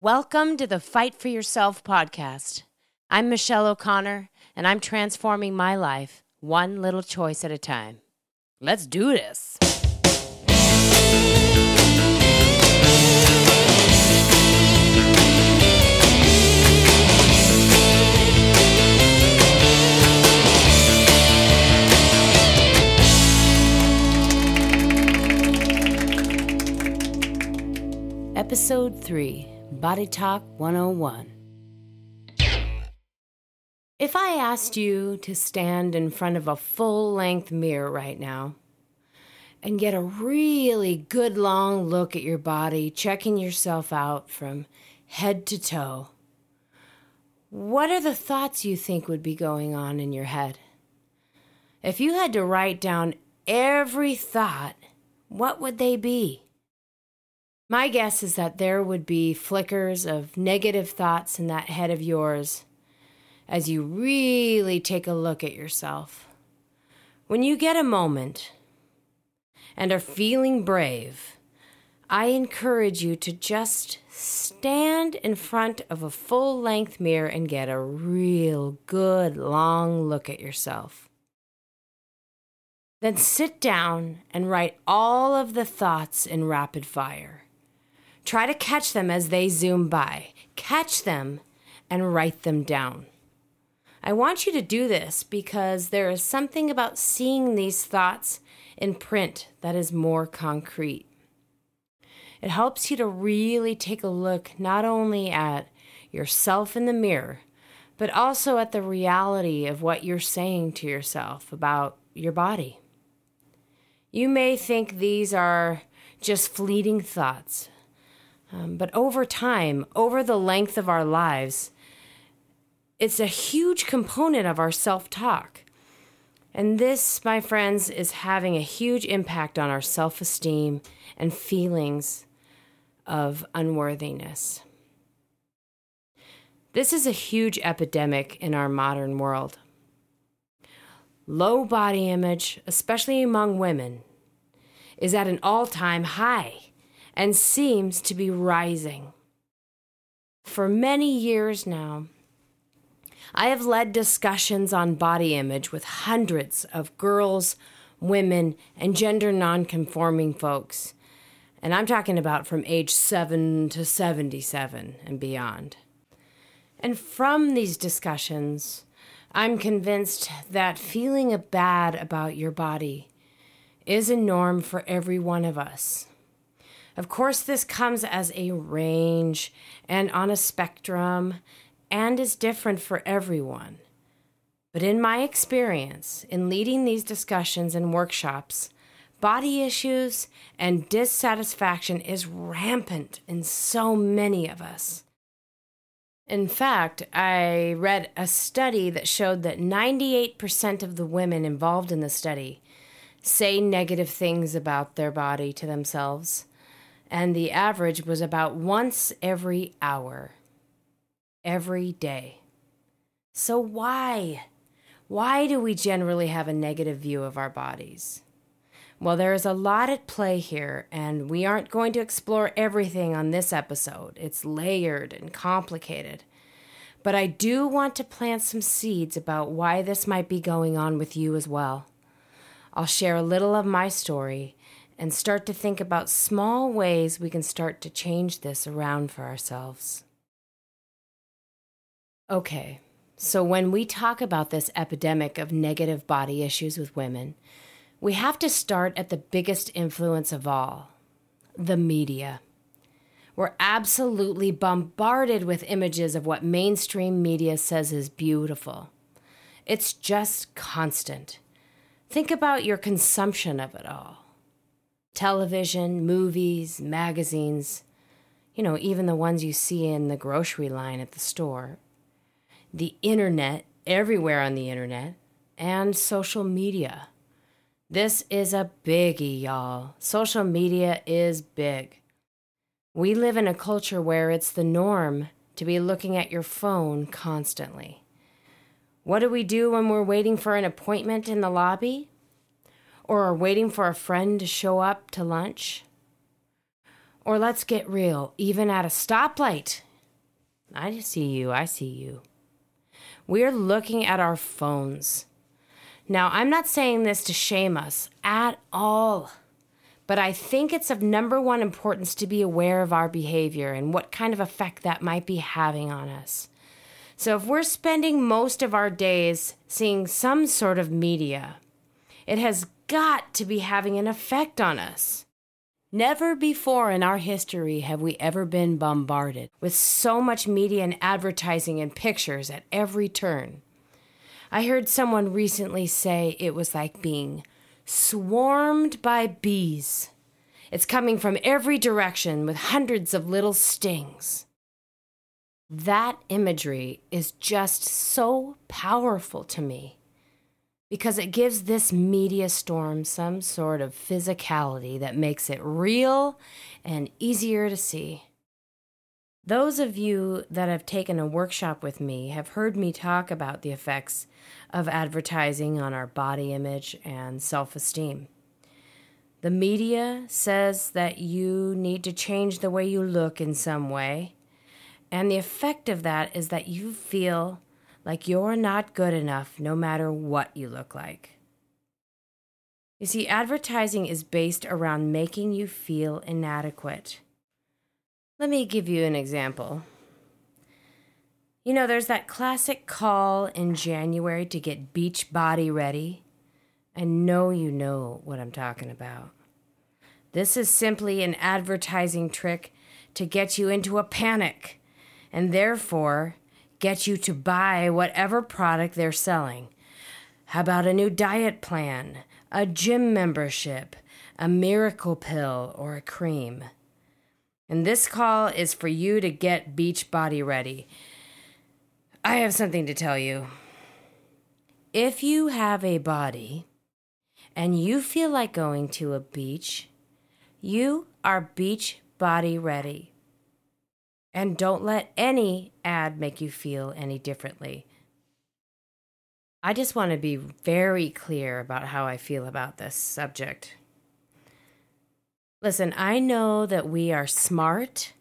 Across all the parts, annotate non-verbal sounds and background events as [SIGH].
Welcome to the Fight for Yourself podcast. I'm Michelle O'Connor, and I'm transforming my life one little choice at a time. Let's do this. Episode 3 Body Talk 101. If I asked you to stand in front of a full length mirror right now and get a really good long look at your body, checking yourself out from head to toe, what are the thoughts you think would be going on in your head? If you had to write down every thought, what would they be? My guess is that there would be flickers of negative thoughts in that head of yours as you really take a look at yourself. When you get a moment and are feeling brave, I encourage you to just stand in front of a full length mirror and get a real good long look at yourself. Then sit down and write all of the thoughts in rapid fire. Try to catch them as they zoom by. Catch them and write them down. I want you to do this because there is something about seeing these thoughts in print that is more concrete. It helps you to really take a look not only at yourself in the mirror, but also at the reality of what you're saying to yourself about your body. You may think these are just fleeting thoughts, um, but over time, over the length of our lives, it's a huge component of our self talk. And this, my friends, is having a huge impact on our self esteem and feelings of unworthiness. This is a huge epidemic in our modern world. Low body image, especially among women, is at an all time high and seems to be rising. For many years now, I have led discussions on body image with hundreds of girls, women, and gender nonconforming folks. And I'm talking about from age 7 to 77 and beyond. And from these discussions, I'm convinced that feeling bad about your body is a norm for every one of us. Of course, this comes as a range and on a spectrum and is different for everyone. But in my experience, in leading these discussions and workshops, body issues and dissatisfaction is rampant in so many of us. In fact, I read a study that showed that 98% of the women involved in the study say negative things about their body to themselves and the average was about once every hour, every day. So, why? Why do we generally have a negative view of our bodies? Well, there is a lot at play here, and we aren't going to explore everything on this episode. It's layered and complicated. But I do want to plant some seeds about why this might be going on with you as well. I'll share a little of my story and start to think about small ways we can start to change this around for ourselves. Okay, so when we talk about this epidemic of negative body issues with women, we have to start at the biggest influence of all the media. We're absolutely bombarded with images of what mainstream media says is beautiful. It's just constant. Think about your consumption of it all television, movies, magazines, you know, even the ones you see in the grocery line at the store, the internet, everywhere on the internet, and social media. This is a biggie, y'all. Social media is big. We live in a culture where it's the norm to be looking at your phone constantly. What do we do when we're waiting for an appointment in the lobby? Or are waiting for a friend to show up to lunch. Or let's get real, even at a stoplight I see you. I see you. We're looking at our phones. Now, I'm not saying this to shame us at all, but I think it's of number one importance to be aware of our behavior and what kind of effect that might be having on us. So, if we're spending most of our days seeing some sort of media, it has got to be having an effect on us. Never before in our history have we ever been bombarded with so much media and advertising and pictures at every turn. I heard someone recently say it was like being swarmed by bees. It's coming from every direction with hundreds of little stings. That imagery is just so powerful to me because it gives this media storm some sort of physicality that makes it real and easier to see. Those of you that have taken a workshop with me have heard me talk about the effects of advertising on our body image and self esteem. The media says that you need to change the way you look in some way, and the effect of that is that you feel like you're not good enough no matter what you look like. You see, advertising is based around making you feel inadequate. Let me give you an example. You know, there's that classic call in January to get beach body ready. I know you know what I'm talking about. This is simply an advertising trick to get you into a panic and therefore get you to buy whatever product they're selling. How about a new diet plan, a gym membership, a miracle pill, or a cream? And this call is for you to get beach body ready. I have something to tell you. If you have a body and you feel like going to a beach, you are beach body ready. And don't let any ad make you feel any differently. I just want to be very clear about how I feel about this subject. Listen, I know that we are smart.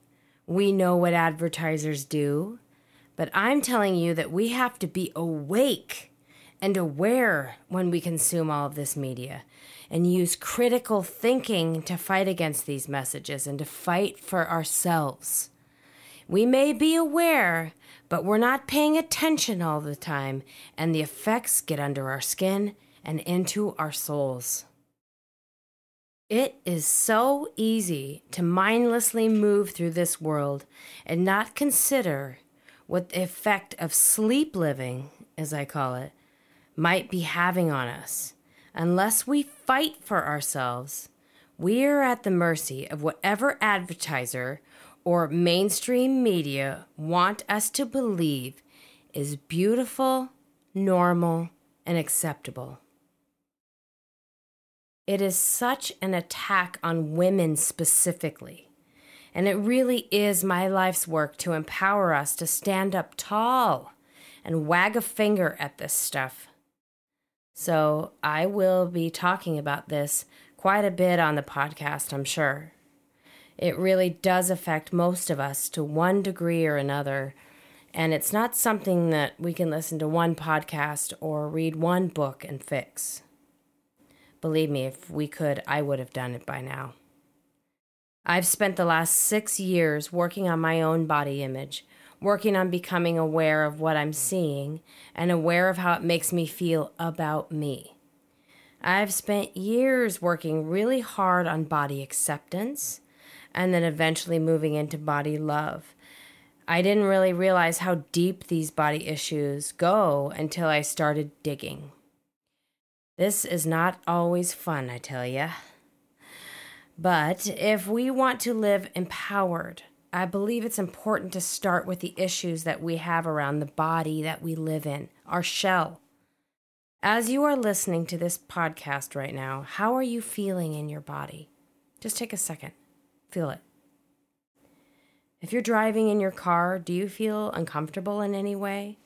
We know what advertisers do. But I'm telling you that we have to be awake and aware when we consume all of this media and use critical thinking to fight against these messages and to fight for ourselves. We may be aware, but we're not paying attention all the time, and the effects get under our skin and into our souls. It is so easy to mindlessly move through this world and not consider what the effect of sleep living, as I call it, might be having on us. Unless we fight for ourselves, we are at the mercy of whatever advertiser or mainstream media want us to believe is beautiful, normal, and acceptable. It is such an attack on women specifically. And it really is my life's work to empower us to stand up tall and wag a finger at this stuff. So I will be talking about this quite a bit on the podcast, I'm sure. It really does affect most of us to one degree or another. And it's not something that we can listen to one podcast or read one book and fix. Believe me, if we could, I would have done it by now. I've spent the last six years working on my own body image, working on becoming aware of what I'm seeing and aware of how it makes me feel about me. I've spent years working really hard on body acceptance and then eventually moving into body love. I didn't really realize how deep these body issues go until I started digging. This is not always fun, I tell ya. But if we want to live empowered, I believe it's important to start with the issues that we have around the body that we live in, our shell. As you are listening to this podcast right now, how are you feeling in your body? Just take a second. Feel it. If you're driving in your car, do you feel uncomfortable in any way?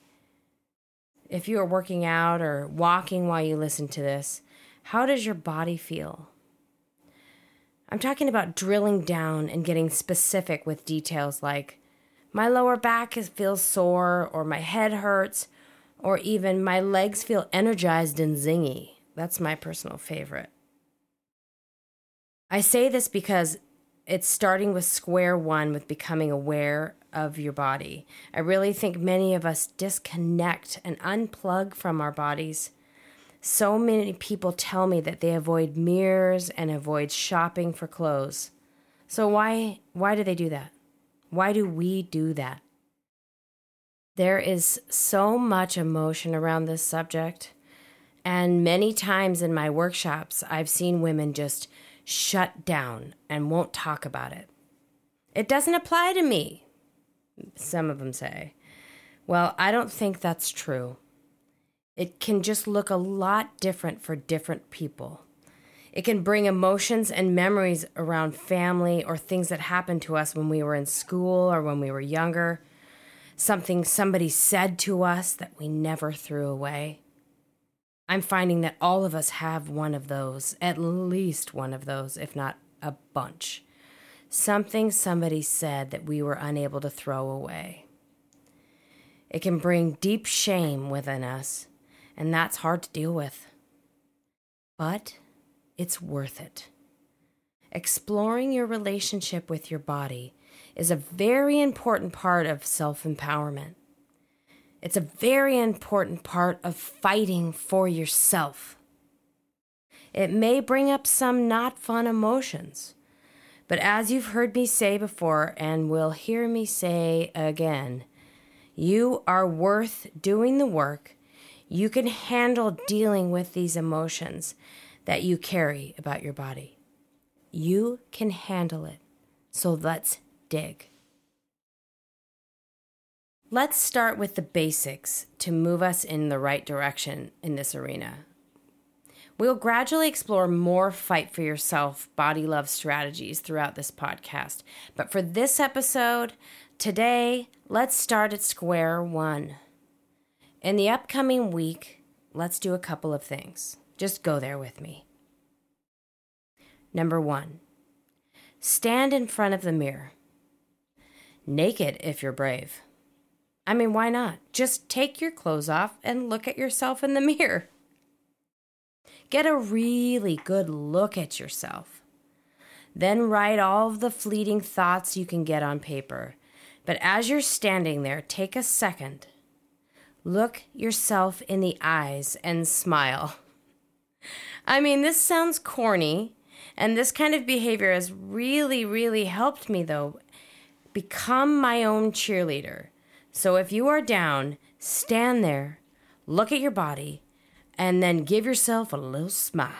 If you are working out or walking while you listen to this, how does your body feel? I'm talking about drilling down and getting specific with details like My lower back feels sore, or my head hurts, or even my legs feel energized and zingy. That's my personal favorite. I say this because it's starting with square one with becoming aware of your body. I really think many of us disconnect and unplug from our bodies. So many people tell me that they avoid mirrors and avoid shopping for clothes. So why why do they do that? Why do we do that? There is so much emotion around this subject, and many times in my workshops I've seen women just shut down and won't talk about it. It doesn't apply to me some of them say. Well, I don't think that's true. It can just look a lot different for different people. It can bring emotions and memories around family or things that happened to us when we were in school or when we were younger. Something somebody said to us that we never threw away. I'm finding that all of us have one of those, at least one of those, if not a bunch something somebody said that we were unable to throw away. It can bring deep shame within us, and that's hard to deal with. But it's worth it. Exploring your relationship with your body is a very important part of self empowerment. It's a very important part of fighting for yourself. It may bring up some not fun emotions but as you've heard me say before and will hear me say again, you are worth doing the work. You can handle dealing with these emotions that you carry about your body. You can handle it. So let's dig. Let's start with the basics to move us in the right direction in this arena. We'll gradually explore more fight for yourself body love strategies throughout this podcast. But for this episode, today, let's start at square one. In the upcoming week, let's do a couple of things. Just go there with me. Number one, stand in front of the mirror. Naked if you're brave. I mean, why not? Just take your clothes off and look at yourself in the [LAUGHS] mirror. Get a really good look at yourself. Then write all of the fleeting thoughts you can get on paper. But as you're standing there, take a second. Look yourself in the eyes and smile. I mean, this sounds corny, and this kind of behavior has really, really helped me, though, become my own cheerleader. So if you are down, stand there, look at your body, and then give yourself a little smile.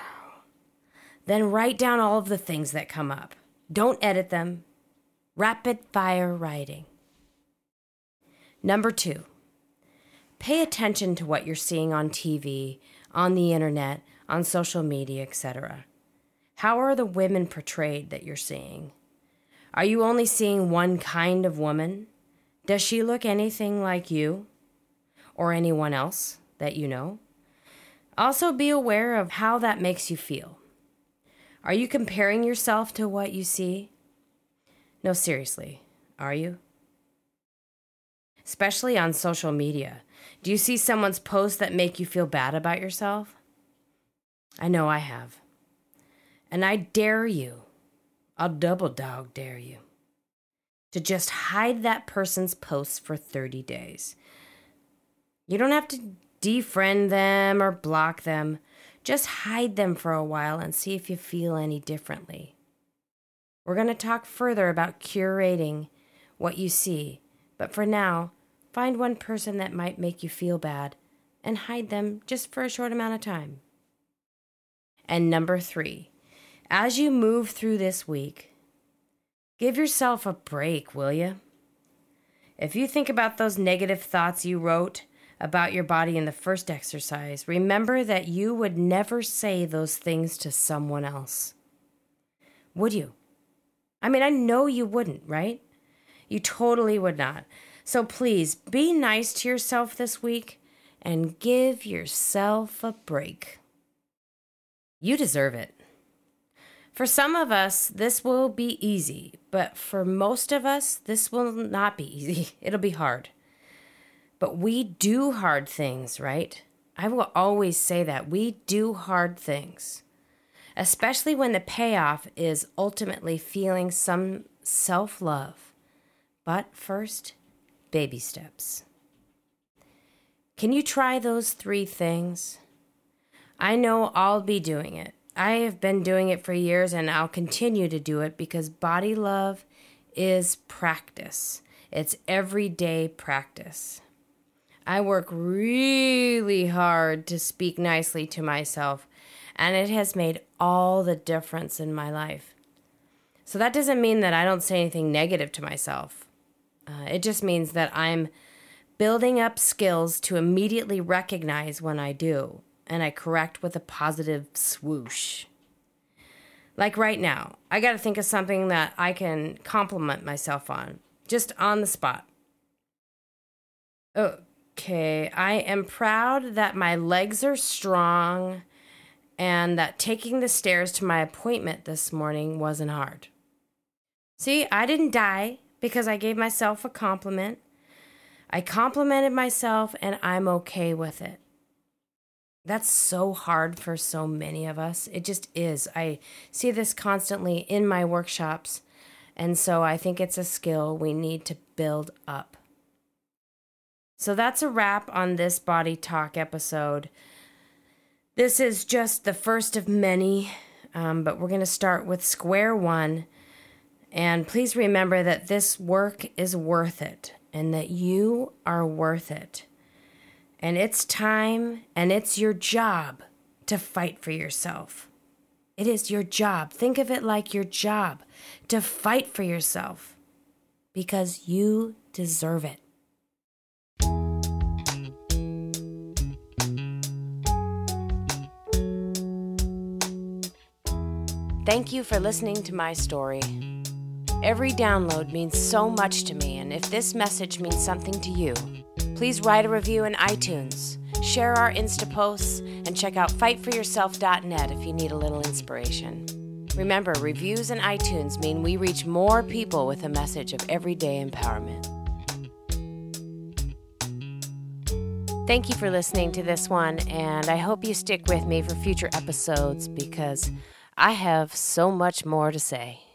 Then write down all of the things that come up. Don't edit them. Rapid fire writing. Number two, pay attention to what you're seeing on TV, on the internet, on social media, etc. How are the women portrayed that you're seeing? Are you only seeing one kind of woman? Does she look anything like you or anyone else that you know? Also, be aware of how that makes you feel. Are you comparing yourself to what you see? No, seriously, are you? Especially on social media. Do you see someone's posts that make you feel bad about yourself? I know I have. And I dare you, I'll double dog dare you, to just hide that person's posts for 30 days. You don't have to defriend them or block them. Just hide them for a while and see if you feel any differently. We're going to talk further about curating what you see, but for now, find one person that might make you feel bad and hide them just for a short amount of time. And number three, as you move through this week, give yourself a break, will you? If you think about those negative thoughts you wrote about your body in the first exercise, remember that you would never say those things to someone else. Would you? I mean, I know you wouldn't, right? You totally would not. So please be nice to yourself this week and give yourself a break. You deserve it. For some of us, this will be easy, but for most of us, this will not be easy. [LAUGHS] It'll be hard. But we do hard things, right? I will always say that. We do hard things, especially when the payoff is ultimately feeling some self love. But first, baby steps. Can you try those three things? I know I'll be doing it. I have been doing it for years and I'll continue to do it because body love is practice. It's everyday practice. I work really hard to speak nicely to myself, and it has made all the difference in my life. So that doesn't mean that I don't say anything negative to myself. Uh, it just means that I'm building up skills to immediately recognize when I do and I correct with a positive swoosh. Like right now, I got to think of something that I can compliment myself on, just on the spot. Okay, I am proud that my legs are strong and that taking the stairs to my appointment this morning wasn't hard. See, I didn't die because I gave myself a compliment. I complimented myself and I'm okay with it. That's so hard for so many of us. It just is. I see this constantly in my workshops. And so I think it's a skill we need to build up. So that's a wrap on this Body Talk episode. This is just the first of many, um, but we're going to start with square one. And please remember that this work is worth it and that you are worth it. And it's time and it's your job to fight for yourself. It is your job. Think of it like your job to fight for yourself because you deserve it. Thank you for listening to my story. Every download means so much to me, and if this message means something to you, Please write a review in iTunes, share our Insta posts, and check out fightforyourself.net if you need a little inspiration. Remember, reviews in iTunes mean we reach more people with a message of everyday empowerment. Thank you for listening to this one, and I hope you stick with me for future episodes because I have so much more to say.